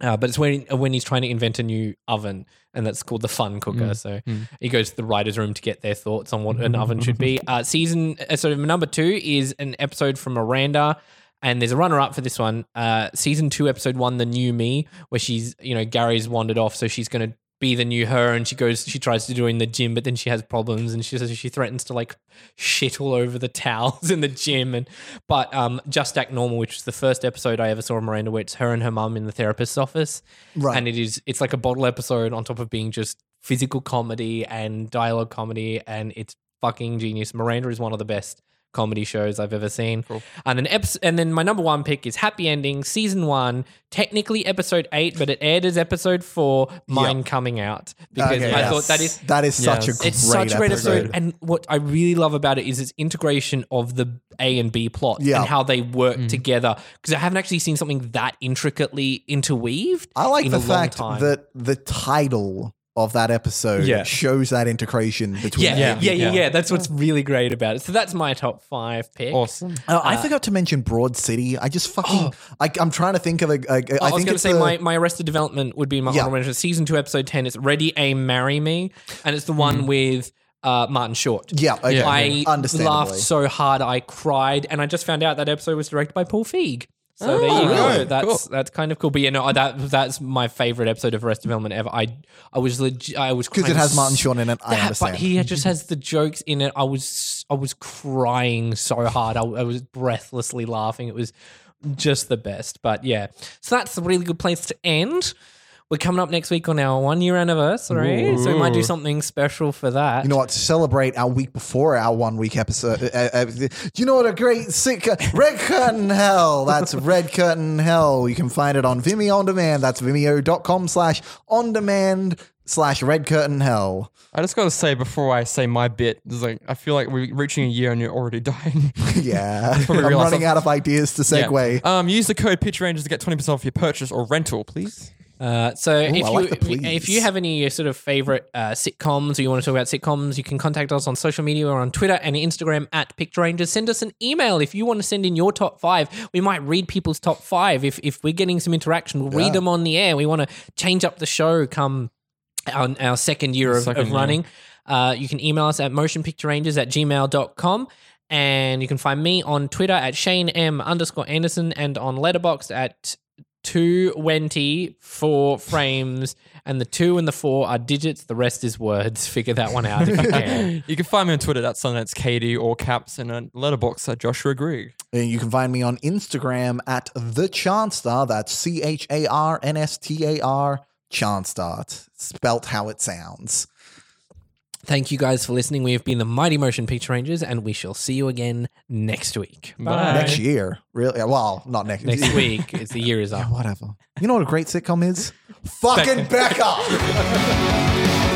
Uh, but it's when when he's trying to invent a new oven, and that's called the fun cooker. Mm, So he goes to the writer's room to get their thoughts on what an oven should be. Uh, season uh, so number two is an episode from Miranda, and there's a runner up for this one. Uh, season two, episode one, the new me, where she's you know Gary's wandered off, so she's gonna be the new her, and she goes, she tries to do it in the gym, but then she has problems, and she says she threatens to like shit all over the towels in the gym, and but um, just act normal, which was the first episode I ever saw of Miranda, where it's her and her mum in the therapist's office, Right. and it is it's like a bottle episode on top of being just physical comedy and dialogue comedy, and it's fucking genius. Miranda is one of the best comedy shows I've ever seen. And then eps- and then my number one pick is Happy Ending, season one, technically episode eight, but it aired as episode four, Mein Coming Out. Because Okay, I yes. thought that is that is such Yes. a great it's such a great episode. episode. And what I really love about it is its integration of the A and B plot Yeah. and how they work mm. together. Because I haven't actually seen something that intricately interweaved. I like in the a long fact time. that the title of that episode Yeah. shows that integration between Yeah, A yeah, yeah, yeah, Yeah. That's what's really great about it. So that's my top five pick. Awesome. Uh, I forgot to mention Broad City. I just fucking. I, I'm trying to think of a. a I, I, think was going to it's say the- my, my Arrested Development would be my Yeah. honorable mention. Season two, episode ten. It's Ready, Aim, Marry Me, and it's the one with uh, Martin Short. Yeah, okay. I Understandably. laughed so hard I cried, and I just found out that episode was directed by Paul Feig. So there you Oh, go. really? That's Cool. that's kind of cool. But yeah, no, that that's my favorite episode of Arrested Development ever. I I was legit. I was because it has Martin s- Short in it. I that, understand. but he just has the jokes in it. I was I was crying so hard. I, I was breathlessly laughing. It was just the best. But yeah, so that's a really good place to end. We're coming up next week on our one year anniversary, so we might do something special for that. you know what? To celebrate our week before our one week episode, uh, uh, do you know what a great sick Red Curtain Hell? That's Red Curtain Hell. You can find it on Vimeo on demand. That's vimeo.com slash on demand slash red curtain hell. I just got to say before I say my bit, there's like I feel like we're reaching a year and you're already dying. Yeah. I'm running I've- out of ideas to Yeah. segue. Um, use the code Pitch Rangers to get 20% off your purchase or rental, please. Uh, so if you like if you have any sort of favorite uh, sitcoms or you want to talk about sitcoms, you can contact us on social media or on Twitter and Instagram at Picture Rangers. Send us an email if you want to send in your top five. We might read people's top five if if we're getting some interaction. We'll read them on the air. We want to change up the show come our, our second year of, Second of year. running. Uh, you can email us at motionpicturerangers at gmail.com. And you can find me on Twitter at Shane M underscore Anderson and on Letterboxd at 224 frames. And the two and the four are digits. The rest is words. Figure that one out if you can. You can find me on Twitter. That's on it's Katie or Caps and a Letterboxd at Joshua Grigg. And you can find me on Instagram at the Charnstar. That's C H A R N S T A R Charnstar. It's Spelt how it sounds. Thank you guys for listening. We have been the Mighty Motion Picture Rangers, and we shall see you again next week. Bye. Next year. Really? Well, not next Next week, it's the year is Yeah, up. whatever. You know what a great sitcom is? Fucking Becker.